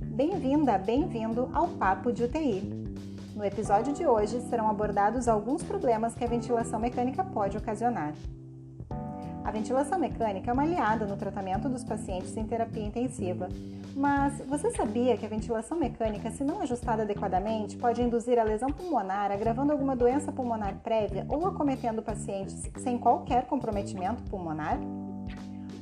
Bem-vinda, bem-vindo ao Papo de UTI. No episódio de hoje serão abordados alguns problemas que a ventilação mecânica pode ocasionar. A ventilação mecânica é uma aliada no tratamento dos pacientes em terapia intensiva. Mas você sabia que a ventilação mecânica, se não ajustada adequadamente, pode induzir a lesão pulmonar, agravando alguma doença pulmonar prévia ou acometendo pacientes sem qualquer comprometimento pulmonar?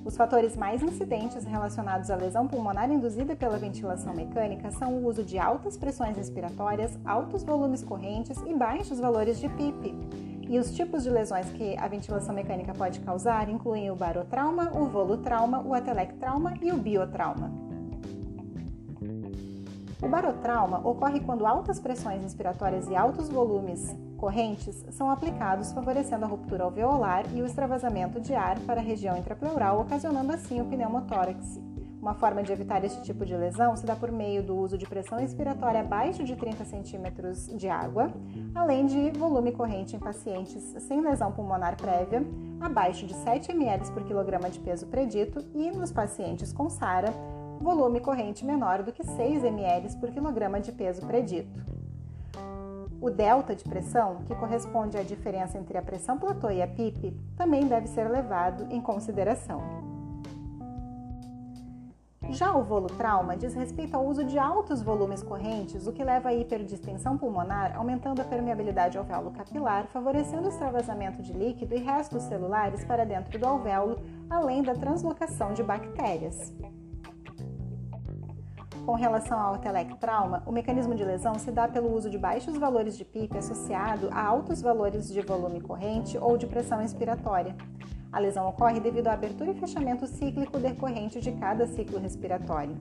Os fatores mais incidentes relacionados à lesão pulmonar induzida pela ventilação mecânica são o uso de altas pressões respiratórias, altos volumes correntes e baixos valores de PIP. E os tipos de lesões que a ventilação mecânica pode causar incluem o barotrauma, o volutrauma, o atelectrauma e o biotrauma. O barotrauma ocorre quando altas pressões respiratórias e altos volumes correntes são aplicados, favorecendo a ruptura alveolar e o extravasamento de ar para a região intrapleural, ocasionando assim o pneumotórax. Uma forma de evitar este tipo de lesão se dá por meio do uso de pressão expiratória abaixo de 30 cm de água, além de volume corrente em pacientes sem lesão pulmonar prévia, abaixo de 7 ml por quilograma de peso predito, e nos pacientes com SARA, volume corrente menor do que 6 ml por quilograma de peso predito. O delta de pressão, que corresponde à diferença entre a pressão platô e a PIP, também deve ser levado em consideração. Já o volutrauma diz respeito ao uso de altos volumes correntes, o que leva à hiperdistensão pulmonar, aumentando a permeabilidade alvéolo capilar, favorecendo o extravasamento de líquido e restos celulares para dentro do alvéolo, além da translocação de bactérias. Com relação ao telectrauma, o mecanismo de lesão se dá pelo uso de baixos valores de PIP associado a altos valores de volume corrente ou de pressão inspiratória. A lesão ocorre devido à abertura e fechamento cíclico decorrente de cada ciclo respiratório.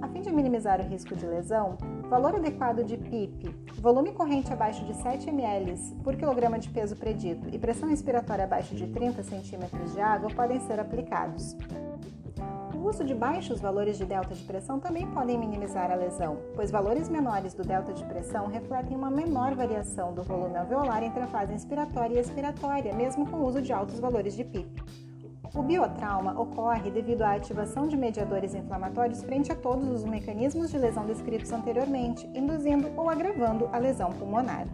A fim de minimizar o risco de lesão, valor adequado de PIP, volume corrente abaixo de 7 ml por quilograma de peso predito e pressão inspiratória abaixo de 30 cm de água podem ser aplicados. O uso de baixos valores de delta de pressão também podem minimizar a lesão, pois valores menores do delta de pressão refletem uma menor variação do volume alveolar entre a fase inspiratória e expiratória, mesmo com o uso de altos valores de PIP. O biotrauma ocorre devido à ativação de mediadores inflamatórios frente a todos os mecanismos de lesão descritos anteriormente, induzindo ou agravando a lesão pulmonar.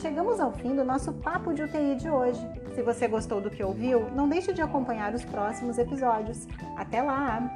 Chegamos ao fim do nosso papo de UTI de hoje. Se você gostou do que ouviu, não deixe de acompanhar os próximos episódios. Até lá!